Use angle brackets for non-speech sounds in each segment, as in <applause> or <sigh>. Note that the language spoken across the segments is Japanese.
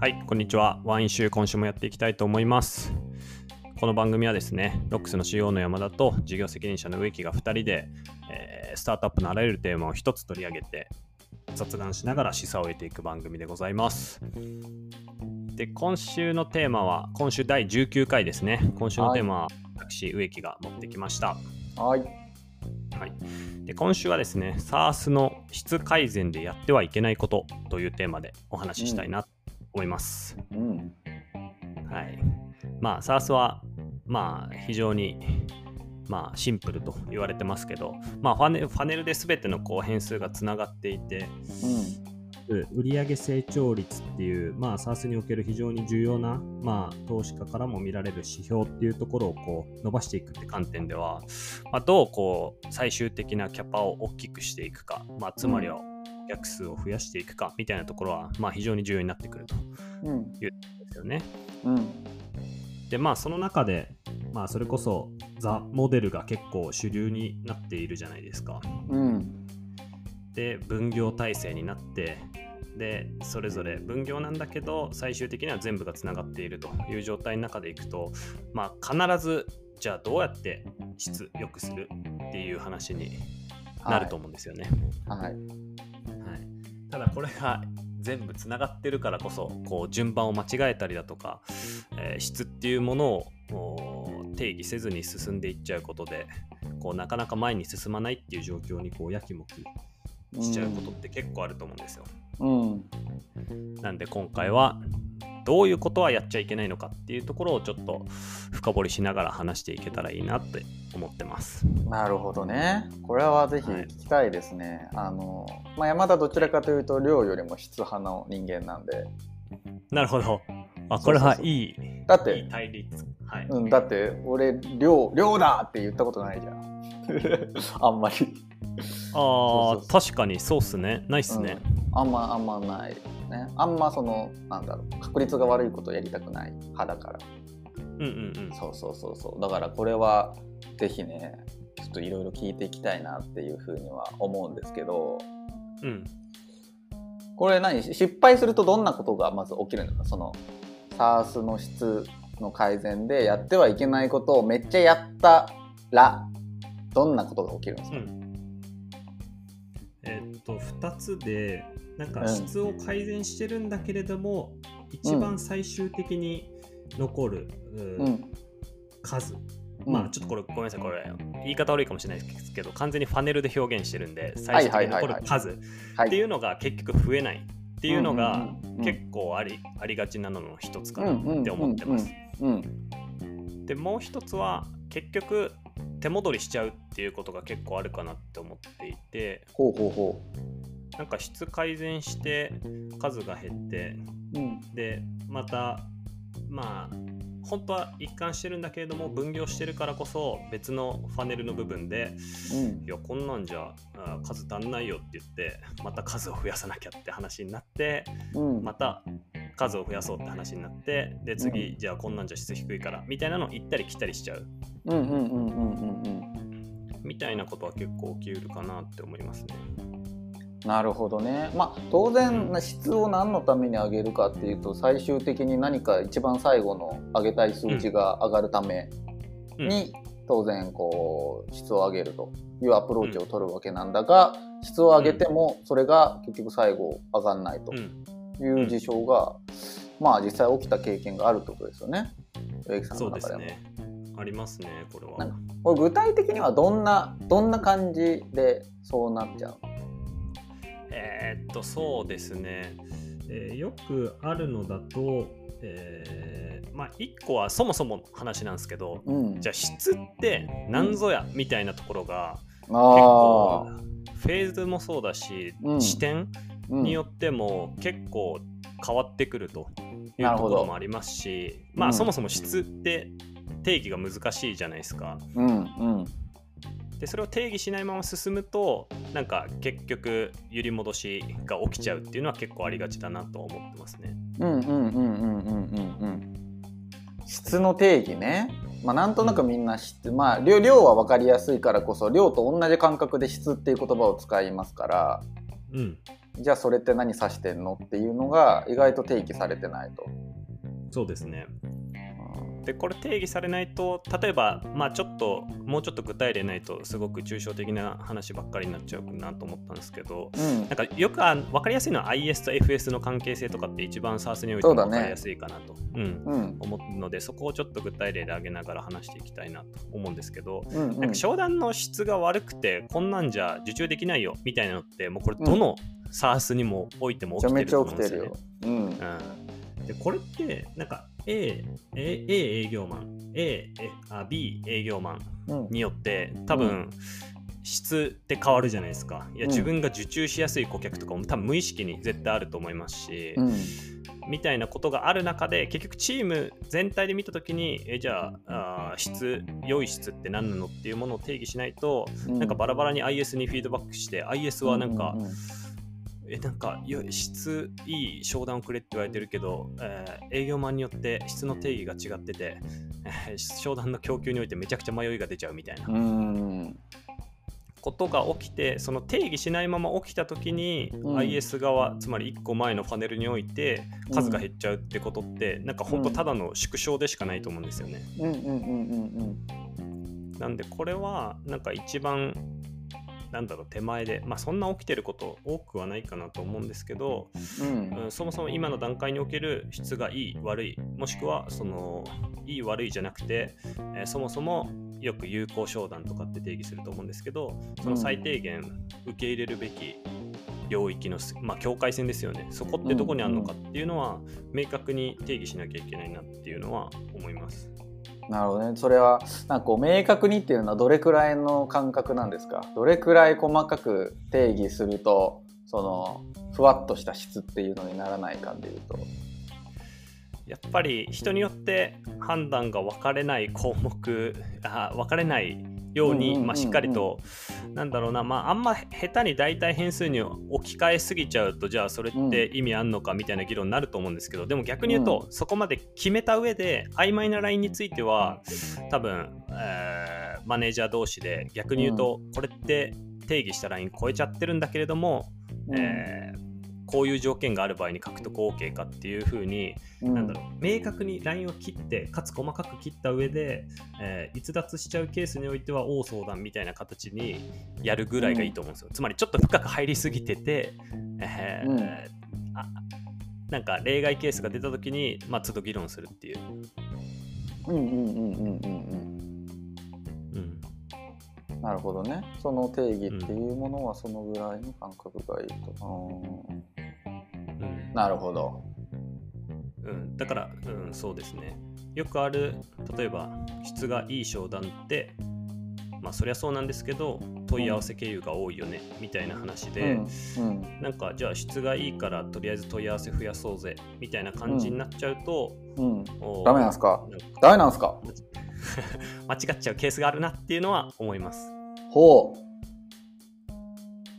はい、こんにちは。ワイン集今週もやっていきたいと思います。この番組はですね、ロックスの CEO の山田と事業責任者の植木が2人で、えースタートアップのあらゆるテーマを1つ取り上げて雑談しながら示唆を得ていく番組でございます。で、今週のテーマは、今週第19回ですね。今週のテーマは、私、植木が持ってきました。はい。はい、で今週はですね SARS の質改善でやってはいけないことというテーマでお話ししたいなと思います。うん。はい、まあ SARS はまあ非常にまあシンプルと言われてますけど、まあ、ファネファネルで全てのこう変数がつながっていて売上成長率っていう、まあ、SARS における非常に重要な、まあ、投資家からも見られる指標っていうところをこう伸ばしていくって観点では、まあ、どうこう最終的なキャパを大きくしていくか、まあ、つまりはお客数を増やしていくかみたいなところは、まあ、非常に重要になってくるとうん。うん。ですよね。うん。でまあその中で、まあ、それこそザ・モデルが結構主流になっているじゃないですか。うん。で分業体制になってでそれぞれ分業なんだけど最終的には全部がつながっているという状態の中でいくとまあ必ずじゃあどうやって質良くするっていう話になると思うんですよね。はい。はいただこれが全部つながってるからこそこう順番を間違えたりだとか、えー質っていうものを定義せずに進んでいっちゃうことでこうなかなか前に進まないっていう状況にこうやきもきしちゃうことって結構あると思うんですよ。うん。なんで今回はどういうことはやっちゃいけないのかっていうところをちょっと深掘りしながら話していけたらいいなって思ってます。なるほどね。これはぜひ聞きたいですね。あの、まあ、山田どちらかというと量よりも質派の人間なんで。なるほど。あこれはいいだっていい対立。はい。うん、だって俺量量だって言ったことないじゃん。<laughs> あんまり。ああ確かにそうっすね。ないっすね。あんまあんまない。ね。あんまそのなんだろう確率が悪いことやりたくない派だから。うんうんうん。そうそうそうそうだからこれはぜひねちょっといろいろ聞いていきたいなっていうふうには思うんですけどうん。これ何？失敗するとどんなことがまず起きるの？かその SARS の質の改善でやってはいけないことをめっちゃやったらどんなことが起きるんですか、うん。と2つでなんかうん。質を改善してるんだけれども、一番最終的に残る、ううん。数、うん。まあちょっとこれごめんなさいこれ言い方悪いかもしれないですけど完全にファネルで表現してるんで最終的に残る数はい。っていうのが結局増えないっていうのがうんうんうんうん。結構ありありがちなのの一つかなうんうんって思ってます。うん。でもう一つは結局手戻りしちゃうっていうことが結構あるかなって思っていてほうほうほなんか質改善して数が減ってううんでまたまあ本当は一貫してるんだけれども分業してるからこそ別のファネルの部分でうん。いやこんなんじゃあ数足んないよって言ってまた数を増やさなきゃって話になってうん。また数を増やそうって話になってで次、じゃあこんなんじゃ質低いからみたいなの行ったり来たりしちゃううんうんうんうんうんうんみたいなことは結構起きうるかなって思いますね。なるほどね。まあ当然質を何のために上げるかっていうと最終的に何か一番最後の上げたい数値が上がるためうんに当然こう質を上げるというアプローチを取るわけなんだが質を上げてもそれが結局最後上がんないとうん、いう事象がまあ実際起きた経験があるってことですよね。植木さんの中でも。ありますね、これは。これ具体的にはどんなどんな感じでそうなっちゃう？えーっと、そうですね。えーよくあるのだと、えーまあ、1個はそもそもの話なんですけど、うん、じゃあ質って何ぞやみたいなところが結あ構ーフェーズもそうだし、うん。視点うん。によっても結構変わってくるというところもありますし、まあうん。そもそも質って定義が難しいじゃないですか。うんうんでそれを定義しないまま進むとなんか結局揺り戻しが起きちゃうっていうのは結構ありがちだなと思ってますね。うんうんうんうんうんうんうん質の定義ねまあなんとなくみんな知って、まあ量量は分かりやすいからこそ量と同じ感覚で質っていう言葉を使いますからうん。じゃあそれって何指してんのっていうのが意外と定義されてないと。そうですね。でこれ定義されないと例えばまあちょっともうちょっと具体例ないとすごく抽象的な話ばっかりになっちゃうなと思ったんですけど、うん、なんかよくあ分かりやすいのは IS と FS の関係性とかって一番 SARS においても分かりやすいかなとう、ね、うん、思うのでそこをちょっと具体例で挙げながら話していきたいなと思うんですけど、うんうん、なんか商談の質が悪くてこんなんじゃ受注できないよみたいなのってもうこれどの SARS にもおいても起きてると思うんですよね。うん、でこれってなんか A, A, A 営業マン。A, A あ B 営業マン。によって、多分、質って変わるじゃないですか。いや、自分が受注しやすい顧客とかも多分無意識に絶対あると思いますし、うん、みたいなことがある中で結局チーム全体で見た時にえじゃああ質良い質って何なのっていうものを定義しないと、うん、なんかバラバラに IS にフィードバックして IS はなんか、うんうんうんえなんか質いい商談をくれって言われてるけど、えー、営業マンによって質の定義が違ってて、えー、商談の供給においてめちゃくちゃ迷いが出ちゃうみたいな。ことが起きてその定義しないまま起きた時に、うん、IS 側つまり1個前のパネルにおいて数が減っちゃうってことって、うん、なんか本当ただの縮小でしかないと思うんですよね。なんでこれはなんか一番なんだろう手前で、まあ、そんな起きてること多くはないかなと思うんですけど、うん、うん、そもそも今の段階における質がいい悪いもしくはそのいい悪いじゃなくて、えー、そもそもよく有効商談とかって定義すると思うんですけどその最低限受け入れるべき領域の、まあ、境界線ですよね。そこってどこにあるのかっていうのは明確に定義しなきゃいけないなっていうのは思います。なるほどね。それは、なんかこう、明確にっていうのはどれくらいの感覚なんですか？どれくらい細かく定義すると、その、ふわっとした質っていうのにならないかでいうと。やっぱり人によって判断が分かれない項目あ分かれないように、まあ、しっかりと、なんだろうな、まあ、あんま下手に代替変数に置き換えすぎちゃうとじゃあそれって意味あんのかみたいな議論になると思うんですけどでも逆に言うと、そこまで決めた上で曖昧なラインについては多分、えー、マネージャー同士で逆に言うと、これって定義したライン超えちゃってるんだけれども、えーこういう条件がある場合に獲得 OK かっていうふうに、うん、なんだろう明確にラインを切ってかつ細かく切った上で、えー、逸脱しちゃうケースにおいては大相談みたいな形にやるぐらいがいいと思うんですよ、うん、つまりちょっと深く入りすぎてて、えー、うん、あなんか例外ケースが出た時に、まあ、都度議論するっていう。うんうんうんうんうんうん。なるほどね。その定義っていうものはそのぐらいの感覚がいいと。うんなるほど。うん、だから、うん、そうですね。よくある、例えば、質がいい商談って、まあ、そりゃそうなんですけど、問い合わせ経由が多いよね、みたいな話で、うんうん、なんか、じゃあ質がいいから、とりあえず問い合わせ増やそうぜ、みたいな感じになっちゃうと、うんうん、ダメなんすかダメなんすか？<laughs> 間違っちゃうケースがあるなっていうのは思います。ほう。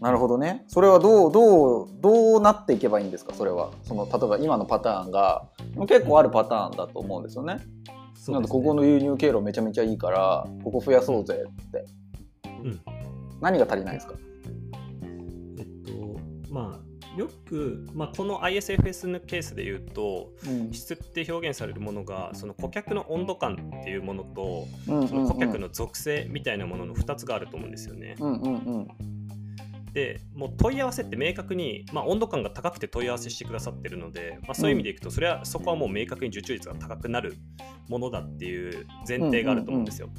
なるほどね。それはどう、どう、どうなっていけばいいんですか？それは。その、例えば今のパターンが、結構あるパターンだと思うんですよね。ねなんでここの輸入経路めちゃめちゃいいから、ここ増やそうぜって。うん。何が足りないですか？えっと、まあ、よく、まあ、この ISFS のケースで言うと、うん、質って表現されるものがその顧客の温度感っていうものと、うんうんうん、その顧客の属性みたいなものの2つがあると思うんですよね。うんうんうんでもう問い合わせって明確に、まあ、温度感が高くて問い合わせしてくださってるので、まあ、そういう意味でいくとそれはそこはもう明確に受注率が高くなるものだっていう前提があると思うんですよ。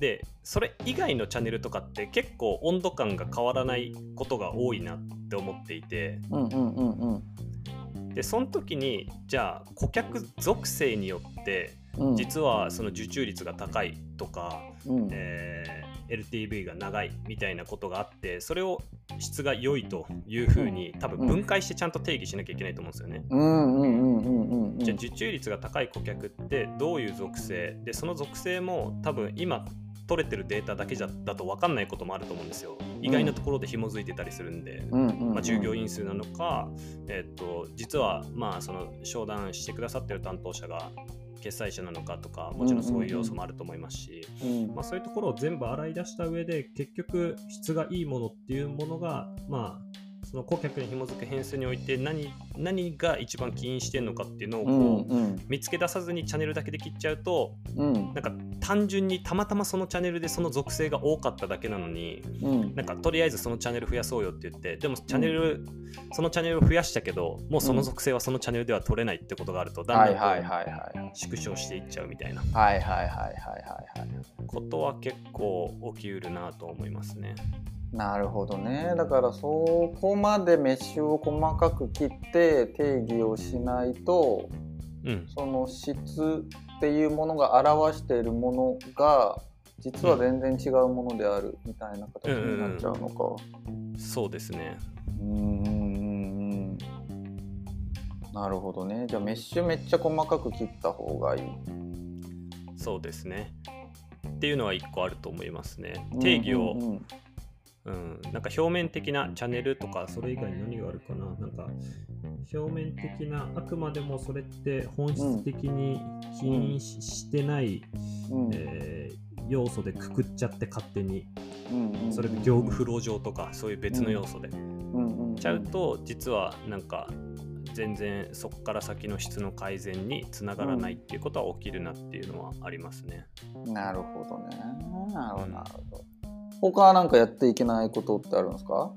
でそれ以外のチャンネルとかって結構温度感が変わらないことが多いなって思っていて。でその時にじゃあ顧客属性によって実はその受注率が高いとか、うん、えー LTV が長いみたいなことがあってそれを質が良いというふうに多分分解してちゃんと定義しなきゃいけないと思うんですよね。じゃあ受注率が高い顧客ってどういう属性？でその属性も多分今取れてるデータだけじゃだと分かんないこともあると思うんですよ。意外なところで紐づいてたりするんで、まあ、従業員数なのか、えー、と実はまあその商談してくださってる担当者が決済者なのかとかもちろんそういう要素もあると思いますし、まあ、そういうところを全部洗い出した上で結局質がいいものっていうものがまあその顧客に紐づく変数において何何が一番起因してるのかっていうのをこう、うんうん。見つけ出さずにチャンネルだけで切っちゃうとうん。なんか単純にたまたまそのチャンネルでその属性が多かっただけなのにうん。なんかとりあえずそのチャンネル増やそうよって言ってでもチャンネル、そのチャンネルを増やしたけどもうその属性はそのチャンネルでは取れないってことがあるとだんだん縮小していっちゃうみたいなはいはいはいはいはいはい。ことは結構起きうるなと思いますね。なるほどねだからそこまでメッシュを細かく切って定義をしないとうん、その質っていうものが表しているものが実は全然違うものであるみたいな形になっちゃうのか。そうですね。うんうんうんうんなるほどねじゃあメッシュめっちゃ細かく切った方がいい。そうですね。っていうのは一個あると思いますね。定義を、うんうんうんうん、なんか表面的なチャンネルとかそれ以外に何があるかな。なんか表面的なあくまでもそれって本質的に起因し,、してない、うん。えー要素でくくっちゃって勝手に。うんそれが業務フロー上とかそういう別の要素で。ちゃうと実はなんか全然そこから先の質の改善につながらないっていうことは起きるなっていうのはありますね。なるほどね。なるほど。他はなんかやっていけないことってあるんですか？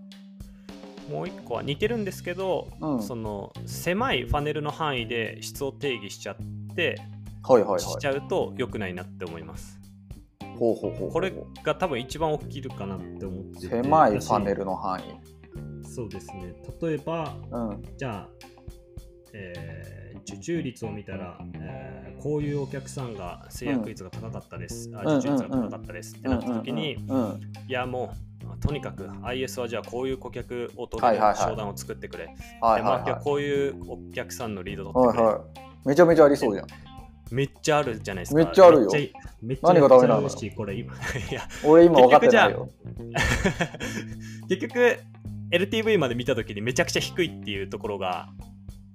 もう一個は似てるんですけど、うんその狭いファネルの範囲で質を定義しちゃってはいはいはい。しちゃうと良くないなって思います。ほうほうほうこれが多分一番起きるかなって思ってて狭いパネルの範囲。そうですね例えばうん。じゃあ、えー受注率を見たら、えーこういうお客さんが制約率が高かったです、あうん受注率が高かったですってなった時に、うんうんいやもうとにかく IS はじゃあこういう顧客を取れるはいはいはい商談を作ってくれ、はいはいでマーケははこういうお客さんのリードい。取ってくれ、はいはい。めちゃめちゃありそうじゃん。めっちゃあるじゃないですか。めっちゃあるよめっちゃ何がダメなの？これ今。いや、俺今分かってないよ。結局 LTV まで見たときにめちゃくちゃ低いっていうところが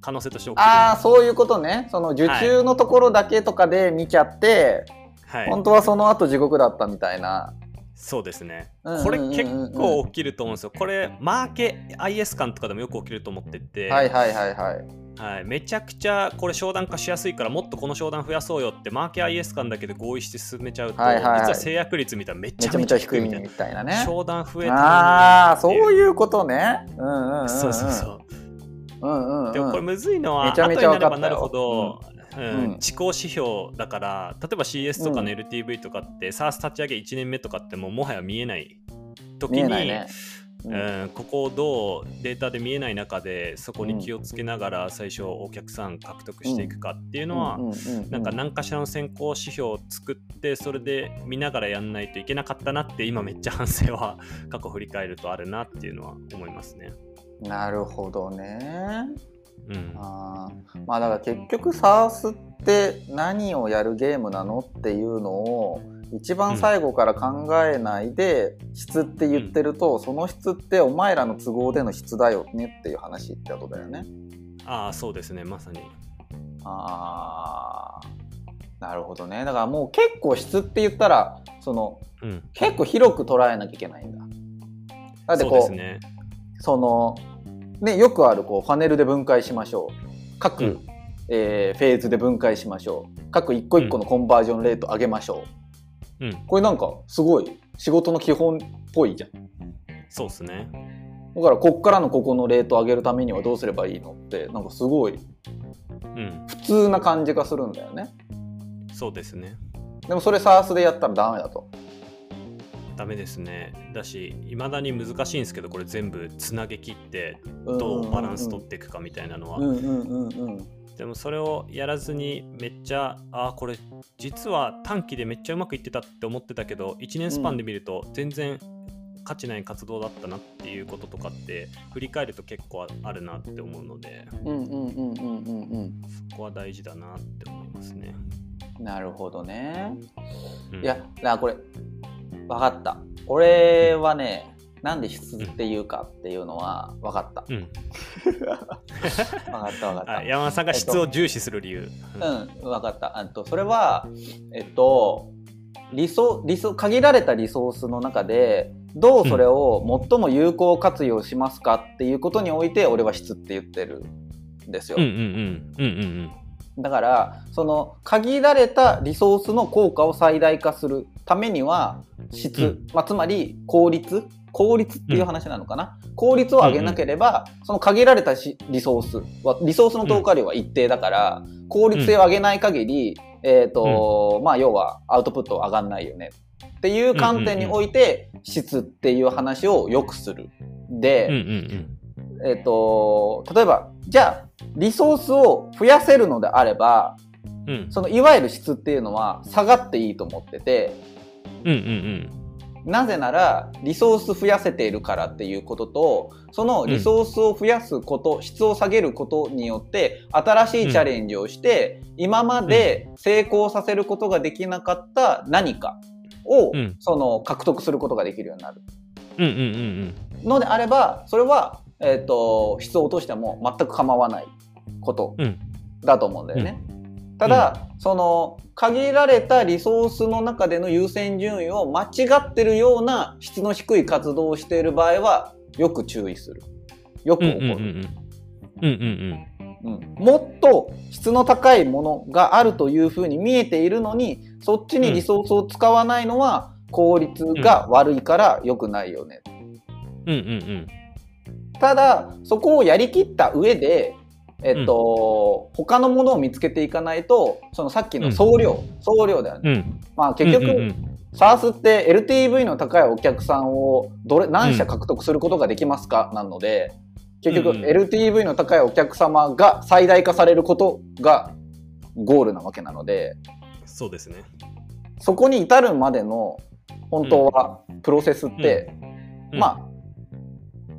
可能性として。ああ、そういうことね。その受注のところだけとかで見ちゃって、はい、本当はその後地獄だったみたいな。そうですね。こうんれ結構起きると思うんですよ。これ、マーケ IS 感とかでもよく起きると思ってて、はいはいはいはい。はいめちゃくちゃこれ商談化しやすいからもっとこの商談増やそうよってマーケ IS 感だけで合意して進めちゃうと、はいはいはい実は制約率見たらめちめちゃめちゃ低いみたいな。たいなね。商談増えたああ、そうういうことね。うんうんうん、うん。そうそうそう。うんうんうん。でもこれむずいのは、めちゃめちゃ後になればなるほど、うんうん思考指標だから例えば CS とかの LTV とかって、SARS 立ち上げ1年目とかってもうもはや見えない時見にえないね。うんうんここをどうデータで見えない中でそこに気をつけながら最初お客さん獲得していくかっていうのは、うんうんうんなんか何かしらの先行指標を作ってそれで見ながらやんないといけなかったなって今めっちゃ反省は過去振り返るとあるなっていうのは思いますね。なるほどね。うん、あーまあだから結局 SARS って何をやるゲームなのっていうのを一番最後から考えないで質って言ってると、その質ってお前らの都合での質だよねっていう話ってことだよね。ああそうですねまさに。あーなるほどねだからもう結構質って言ったらそのうん、結構広く捉えなきゃいけないんだ。だってこうですね。そのねよくあるこうパネルで分解しましょう。各、うん。えーフェーズで分解しましょう。各一個一個のコンバージョンレート上げましょう、うん、これなんかすごい仕事の基本っぽいじゃん。そうですね。だからこっからのここのレート上げるためにはどうすればいいのってなんかすごいうん、普通な感じがするんだよね。そうですね。でもそれ SARS でやったらダメだとダメですね。だし、いまだに難しいんですけど、これ全部つなげ切って、どうバランス取っていくかみたいなのは。でもそれをやらずにめっちゃあーこれ実は短期でめっちゃうまくいってたって思ってたけど1年スパンで見ると全然価値ない活動だったなっていうこととかって振り返ると結構あるなって思うのでそこは大事だなって思いますね。なるほどねうんいや、だからこれ、分かった。俺はね、なんで質っていうかっていうのは分かった。うん、分かった分かった。あ山田さんが質を重視する理由。うん、分かった。あと、それは、えっと、リソリソ限られたリソースの中でどうそれを最も有効活用しますかっていうことにおいて俺は質って言ってるんですよ。うんうんうんうんうんだからその限られたリソースの効果を最大化するためには質、うん。まあ、つまり効率。効率っていう話なのかな、効率を上げなければ、その限られたしリソースはリソースの投下量は一定だから、効率性を上げない限り、えっ、と、まあ要はアウトプット上がんないよね。っていう観点において、質っていう話をよくする。で、うんうんえっ、と、例えば、じゃあ、リソースを増やせるのであれば、うん。うんそのいわゆる質っていうのは下がっていいと思ってて、うんうん。なぜならリソース増やせているからっていうことと、そのリソースを増やすこと、質を下げることによって新しいチャレンジをして、今まで成功させることができなかった何かを、うん。その獲得することができるようになる。うんうんうんうん。のであれば、それは、えっ、と、質を落としても全く構わないことうん。だと思うんだよね。ただ、その限られたリソースの中での優先順位を間違ってるような質の低い活動をしている場合はよく注意する。よくうんうん起こる。うんうんうん。うん。もっと質の高いものがあるというふうに見えているのにそっちにリソースを使わないのは効率が悪いから良くないよね。うんうんうんただそこをやりきった上で、えっと他のものを見つけていかないとそのさっきの総量、総量だよね。うん。まあ結局、うんうんうん。SARS って LTV の高いお客さんをどれ何社獲得することができますか、なので結局うんうん。LTV の高いお客様が最大化されることがゴールなわけなのでそうですね。そこに至るまでの本当はプロセスって、うん。まあ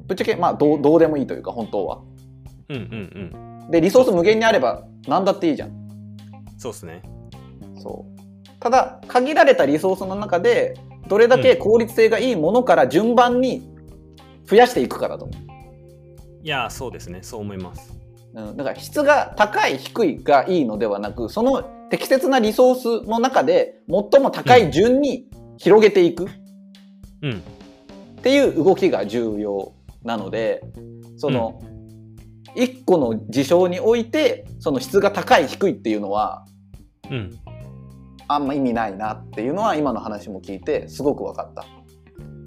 ぶっちゃけまあどうどうでもいいというか本当は。うんうんうん。でリソース無限にあれば何だっていいじゃん。そうですね。そう。ただ限られたリソースの中でどれだけ効率性がいいものから順番に増やしていくからと思いやそうですね。そう思います。う、うん、だから質が高い低いがいいのではなくその適切なリソースの中で最も高い順に広げていく。うん。っていう動きが重要なのでその、一個の事象においてその質が高い低いっていうのはうん。あんま意味ないなっていうのは今の話も聞いてすごく分かった。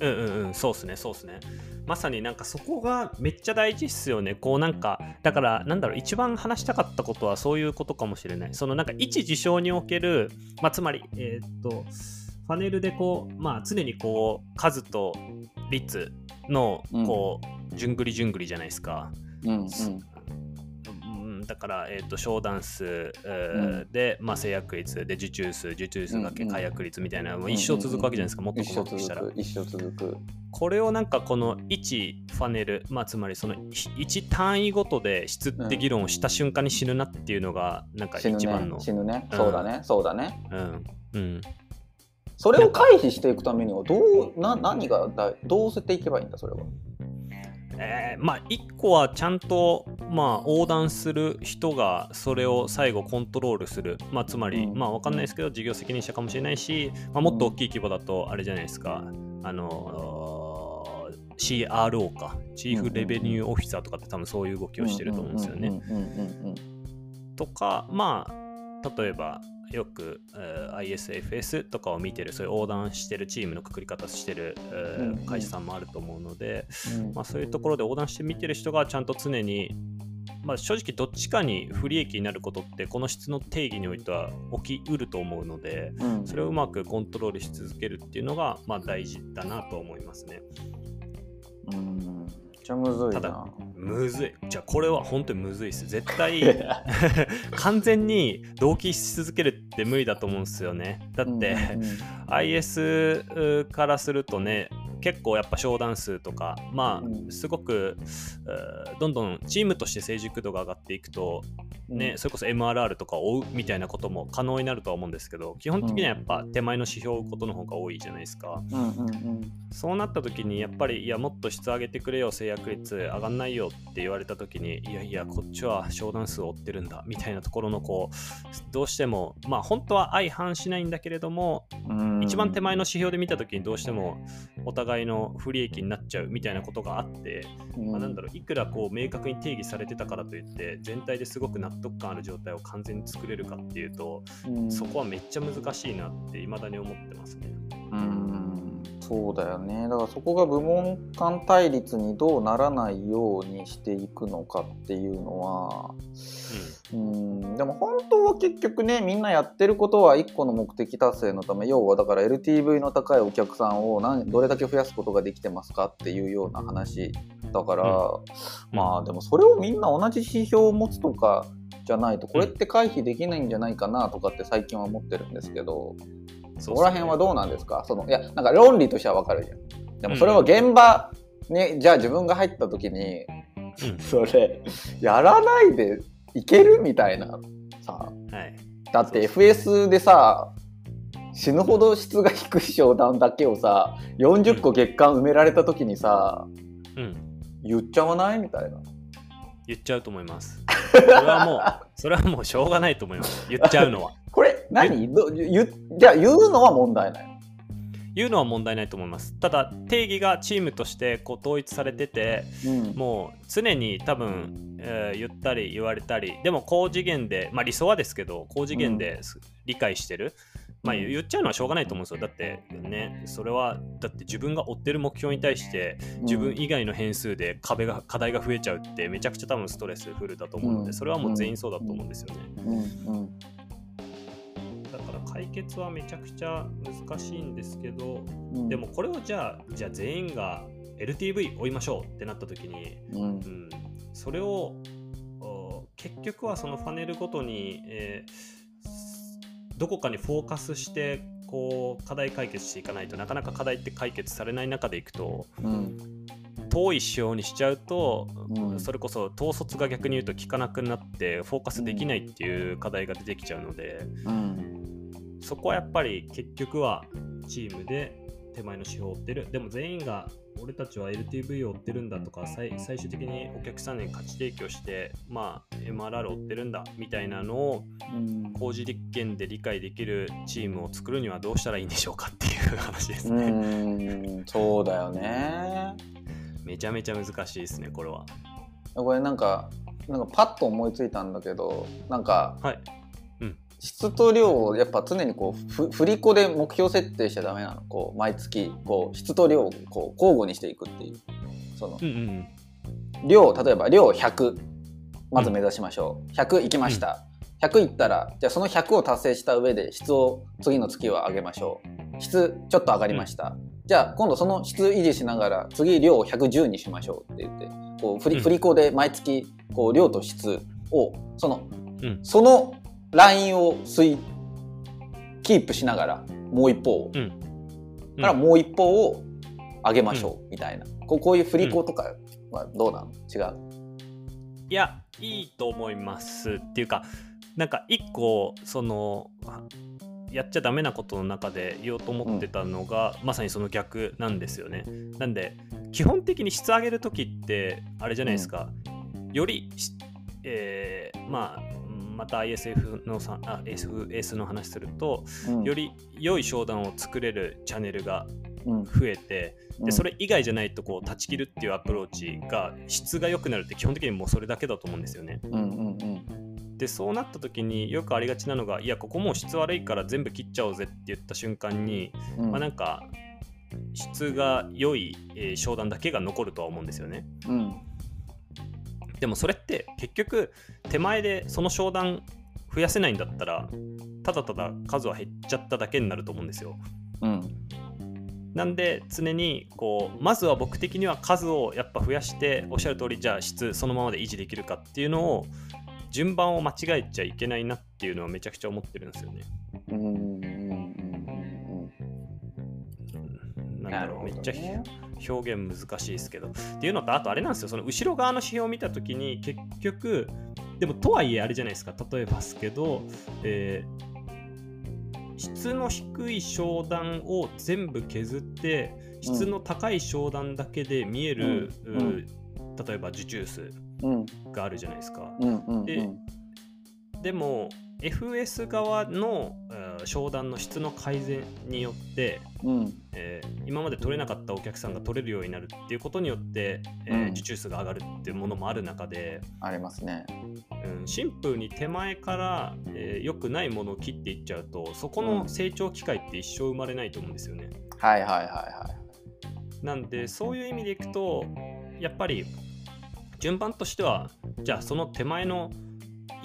うんうんうん。そうっすねそうっすね。まさになんかそこがめっちゃ大事っすよね。こうなんかだからなんだろう一番話したかったことはそういうことかもしれない。そのなんか一事象におけるまあつまりえーっとパネルでこうまあ常にこう数と率のこう、じゅんぐりじゅんぐりじゃないですか。うんうん。うんだから、えー、と小段数、えーうで、まあ、制約率で受注数受注数だけうんうん。解約率みたいなのも一生続くわけじゃないですか、もっと一生細かくしたら。続く一生続く。これをなんかこの1ファネル、まあ、つまりその1単位ごとで質って議論をした瞬間に死ぬなっていうのがなんか一番の、ね。死ぬね、うんそうだね。そうだね。うん。うんそれを回避していくためにはどうな何がだどうしていけばいいんだそれは。えーまあ1個はちゃんと、まあ、横断する人がそれを最後コントロールする、まあ、つまり、うん。まあわかんないですけど事業責任者かもしれないし、まあ、もっと大きい規模だとあれじゃないですか。あの CRO か。チーフレベニューオフィサーとかって多分そういう動きをしてると思うんですよね。とかまあ例えばよく、えー ISFS とかを見てるそういう横断してるチームのくくり方してる、会社さんもあると思うので、うん。まあ、そういうところで横断して見てる人がちゃんと常に、まあ、正直どっちかに不利益になることってこの質の定義においては起きうると思うのでうん。それをうまくコントロールし続けるっていうのが、まあ、大事だなと思いますね。うんちゃむずいなただむずい。じゃあこれは本当にむずいです。絶対 <laughs> <laughs> 完全に同期し続けるって無理だと思うんですよね。だって、うんうん IS からするとね結構やっぱ商談数とかまうんあすごく、えーどんどんチームとして成熟度が上がっていくとね、うん。それこそ MRR とかを追うみたいなことも可能になるとは思うんですけど基本的にはやっぱ手前の指標を追うことの方が多いじゃないですか。そうなった時にやっぱりいやもっと質上げてくれよ制約率上がんないよって言われた時にいやいやこっちは商談数を追ってるんだみたいなところのこうどうしてもまあ本当は相反しないんだけれどもうん一番手前の指標で見た時にどうしてもお互いの不利益になっちゃうみたいなことがあって、うんまあ、なんだろういくらこう明確に定義されてたからといって全体ですごく納得感ある状態を完全に作れるかっていうとうん。そこはめっちゃ難しいなって未だに思ってますね。うん。そうだよね。だからそこが部門間対立にどうならないようにしていくのかっていうのはうん。でも本当は結局ねみんなやってることは1個の目的達成のため要はだから LTV の高いお客さんを何どれだけ増やすことができてますかっていうような話だから、まあでもそれをみんな同じ指標を持つとかじゃないとこれって回避できないんじゃないかなとかって最近は思ってるんですけど、うん、そこら辺はどうなんですか？そのいやなんか論理としてはわかるじゃん。でもそれは現場に、じゃあ自分が入った時にうん。それやらないでいけるみたいなさ。はい。だって FS でさ死ぬほど質が低い商談だけをさ40個月間埋められた時にさうん、言っちゃわない？みたいな。言っちゃうと思います。それはもう、<laughs> それはもうしょうがないと思います。言っちゃうのは。これ何？ど言じゃあ言うのは問題ない言うのは問題ないと思います。ただ、定義がチームとしてこう統一されてて、うんもう常に多分、えー言ったり言われたり、でも高次元で、まあ理想はですけど、高次元です理解してる。まあうん。言っちゃうのはしょうがないと思うんですよ。だってね、それは、だって自分が追ってる目標に対して、自分以外の変数で壁が課題が増えちゃうってめちゃくちゃ多分ストレスフルだと思うので、うん。それはもう全員そうだと思うんですよね。だから解決はめちゃくちゃ難しいんですけど、うん。でもこれをじゃあじゃあ全員が LTV 追いましょうってなった時に、うん。うん、それをお結局はそのファネルごとに、えーどこかにフォーカスしてこう課題解決していかないとなかなか課題って解決されない中でいくとうん遠い仕様にしちゃうと、うん。それこそ統率が逆に言うと効かなくなってフォーカスできないっていう課題が出てきちゃうので、うん。そこはやっぱり結局はチームで手前の指標を追ってる。でも全員が俺たちは LTV を追ってるんだとか最最終的にお客さんに価値提供してまあ MRR を追ってるんだみたいなのをうん。工事立憲で理解できるチームを作るにはどうしたらいいんでしょうかっていう話ですうね、ん。そうだよね。めちゃめちゃ難しいですねこれは。これなんかなんかパッと思いついたんだけどなんかはい質と量をやっぱ常にこうふ振り子で目標設定しちゃダメなの。こう毎月こう質と量をこう交互にしていくっていう。そのうんうんうん。量例えば量100まず目指しましょう、100いきました、100いったらじゃあその100を達成した上で質を次の月は上げましょう。質ちょっと上がりました、じゃあ今度その質維持しながら次量を110にしましょうって言ってこう振り,、うん。振り子で毎月こう量と質をそのうん。そのラインを推キープしながらもう一方。を、うん。からもう一方を上げましょうみたいな、こうこういう振り子とかはどうなの違う？いやいいと思います。っていうかなんか一個そのやっちゃダメなことの中で言おうと思ってたのが、まさにその逆なんですよね。なんで基本的に質上げる時ってあれじゃないですか、よりし、えーまあまた ISF のさあ SF の話すると、うん。より良い商談を作れるチャンネルがうん。増えて、うん。でそれ以外じゃないとこう断ち切るっていうアプローチが質が良くなるって基本的にもうそれだけだと思うんですよね。うんうんうん。でそうなった時によくありがちなのがいやここもう質悪いから全部切っちゃおうぜって言った瞬間に、うん。まあなんか質が良い、えー商談だけが残るとは思うんですよね。うんでもそれって結局手前でその商談増やせないんだったらただただ数は減っちゃっただけになると思うんですよ。うんなんで常にこうまずは僕的には数をやっぱ増やしておっしゃる通りじゃあ質そのままで維持できるかっていうのを順番を間違えちゃいけないなっていうのはめちゃくちゃ思ってるんですよね。うんなんだろう、めっちゃね表現難しいですけど。っていうのとあとあれなんですよ。その後ろ側の指標を見た時に結局でもとはいえあれじゃないですか。例えばですけど、えー、質の低い商談を全部削って質の高い商談だけで見える、うん。うん。例えば受注数うん。があるじゃないですか。ででも FS 側の、えー商談の質の改善によって、うんえー今まで取れなかったお客さんが取れるようになるっていうことによって、えーうん受注数が上がるっていうものもある中で、ありますね。うん、シンプルに手前から、えー良くないものを切っていっちゃうとそこの成長機会って一生生まれないと思うんですよね。はいはいはいはなんでそういう意味でいくとやっぱり順番としてはじゃあその手前の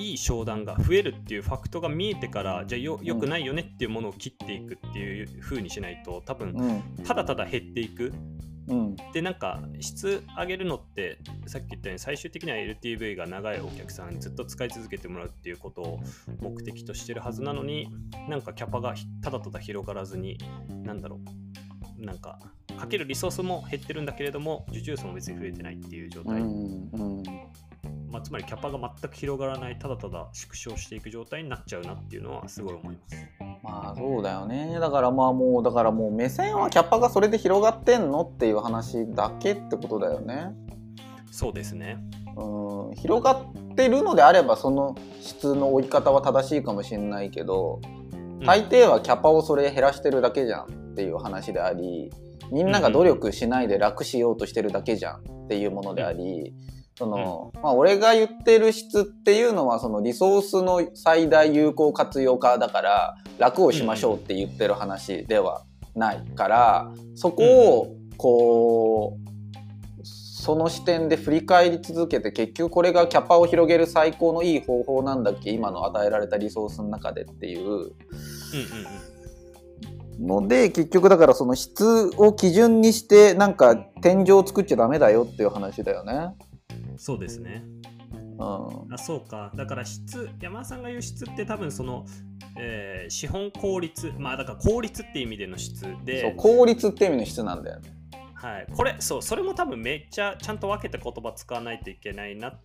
いい商談が増えるっていうファクトが見えてからじゃあよよくないよねっていうものを切っていくっていう風にしないと多分ただただ減っていく。うん。でなんか質上げるのってさっき言ったように最終的には LTV が長いお客さんにずっと使い続けてもらうっていうことを目的としてるはずなのになんかキャパがひただただ広がらずになんだろう。なんかかけるリソースも減ってるんだけれども受注数も別に増えてないっていう状う態、んうんまあ、つまりキャパが全く広がらないただただ縮小していく状態になっちゃうなっていうのはすごい思います。まあそうだよねだからまあもうだからもう目線はキャパがそれで広がってんのっていう話だけってことだよね。そうですね。うん広がってるのであればその質の追い方は正しいかもしれないけどうん大抵はキャパをそれ減らしてるだけじゃんっていう話でありみんなが努力しないで楽しようとしてるだけじゃんっていうものであり、そのまあ、俺が言ってる質っていうのはそのリソースの最大有効活用化だから楽をしましょうって言ってる話ではないからそこをこうその視点で振り返り続けて結局これがキャパを広げる最高のいい方法なんだっけ今の与えられたリソースの中でっていう。うんうんうん。ので結局だからその質を基準にしてなんか天井を作っちゃダメだよっていう話だよね。そうですね。うんあそうか。だから質山田さんが言う質って多分その、えー資本効率まあだから効率っていう意味での質そうで、効率っていう意味の質なんだよね。はい、これそうそれも多分めっちゃちゃんと分けた言葉使わないといけないなっ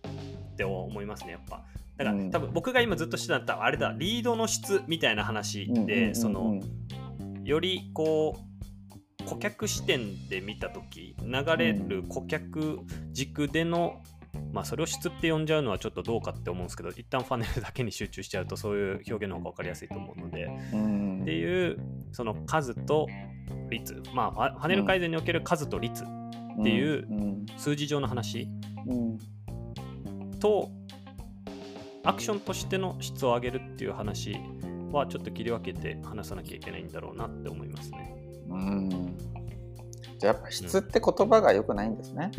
て思いますねやっぱ。だから、うん。多分僕が今ずっとしてたあれだリードの質みたいな話で、うんうんうんうん。そのよりこう顧客視点で見た時流れる顧客軸での、まあそれを質って呼んじゃうのはちょっとどうかって思うんですけど一旦ファネルだけに集中しちゃうとそういう表現の方が分かりやすいと思うので。うん。っていうその数と率。まあファファネル改善における数と率っていううん。数字上の話うん。とアクションとしての質を上げるっていう話はちょっと切り分けて話さなきゃいけないんだろうなって思いますね。うん。じゃあやっぱ質って言葉が良くないんですね。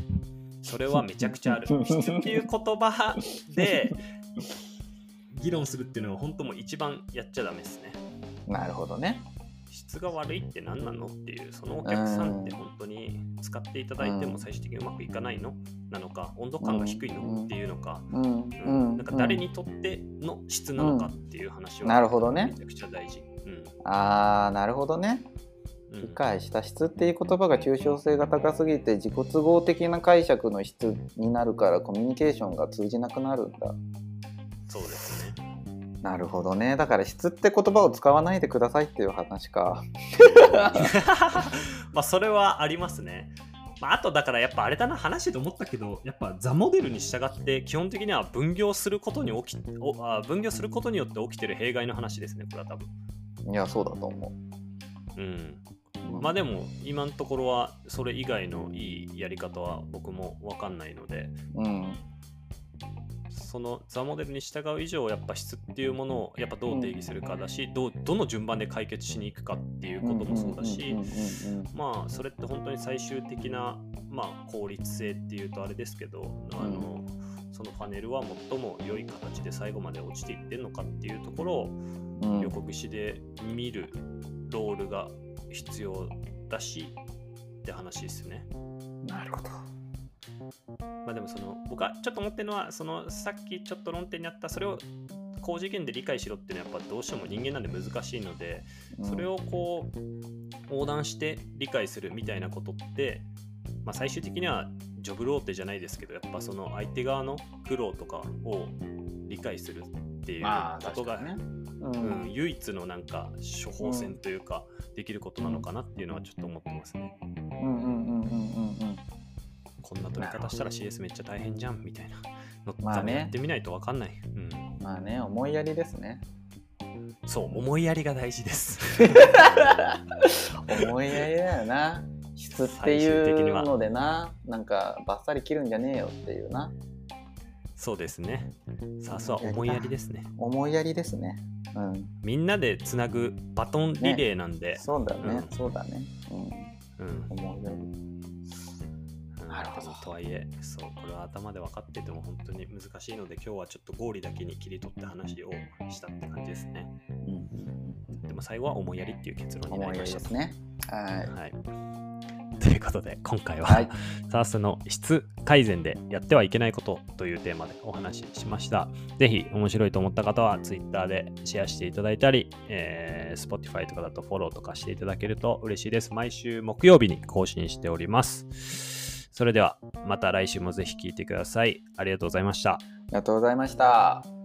それはめちゃくちゃある。<laughs> 質っていう言葉で議論するっていうのは本当もう一番やっちゃダメですね。なるほどね。質が悪いって何なのっていうそのお客さんって本当に使っていただいても最終的にうまくいかないのなのか温度感が低いのっていうのか、うんううんんなんか誰にとっての質なのかっていう話はなるほどねめちゃくちゃ大事。うんああなるほどね。うん理解した質っていう言葉が抽象性が高すぎて自己都合的な解釈の質になるからコミュニケーションが通じなくなるんだ。そうですね。なるほどね。だから質って言葉を使わないでくださいっていう話か。<laughs> まあそれはありますね。まあ、あとだからやっぱあれだな話してて思ったけどやっぱザモデルに従って基本的には分業することに起きおあ分業することによって起きてる弊害の話ですねこれは多分。いやそうだと思うん。う。まあでも今のところはそれ以外のいいやり方は僕も分かんないのでうんそのザモデルに従う以上やっぱ質っていうものをやっぱどう定義するかだしどうどの順番で解決しに行くかっていうこともそうだしまあそれって本当に最終的な、まあ、効率性っていうとあれですけど、あのそのパネルは最も良い形で最後まで落ちていってるのかっていうところをうん。予告しで見るロールが必要だしって話ですね。なるほど。まあでもその僕はちょっと思ってるのはそのさっきちょっと論点にあったそれを高次元で理解しろっていうのはやっぱどうしても人間なんで難しいのでそれをこう横断して理解するみたいなことって、まあ、最終的にはジョブローテじゃないですけどやっぱその相手側の苦労とかを理解するっていうまあことが、確かにねううんん、唯一のなんか処方箋というか、できることなのかなっていうのはちょっと思ってますね。うんうんうんうんうんうん。こんな取り方したら CS めっちゃ大変じゃんみたいな。のまあね。やってみないと分かんない、うん。まあね思いやりですね。そう、思いやりが大事です。<laughs> 思いやりだよな。質っていうのでな。なんかバッサリ切るんじゃねえよっていうなそうですね。さあ、そうは思いやりですね。思いやりですね。うん。みんなでつなぐバトンリレーなんで、そうだね、うん。そうだね。うん。うん、思いやり。うんなるほど。とはいえ、そう、これは頭で分かってても本当に難しいので、今日はちょっと合理だけに切り取って話をしたって感じですね。うんでも最後は思いやりっていう結論になりましたね。はい。はい。ということで、今回は、はい SARS の質改善でやってはいけないことというテーマでお話ししました。ぜひ面白いと思った方は Twitter でシェアしていただいたり、えー Spotify とかだとフォローとかしていただけると嬉しいです。毎週木曜日に更新しております。それではまた来週もぜひ聞いてください。ありがとうございました。ありがとうございました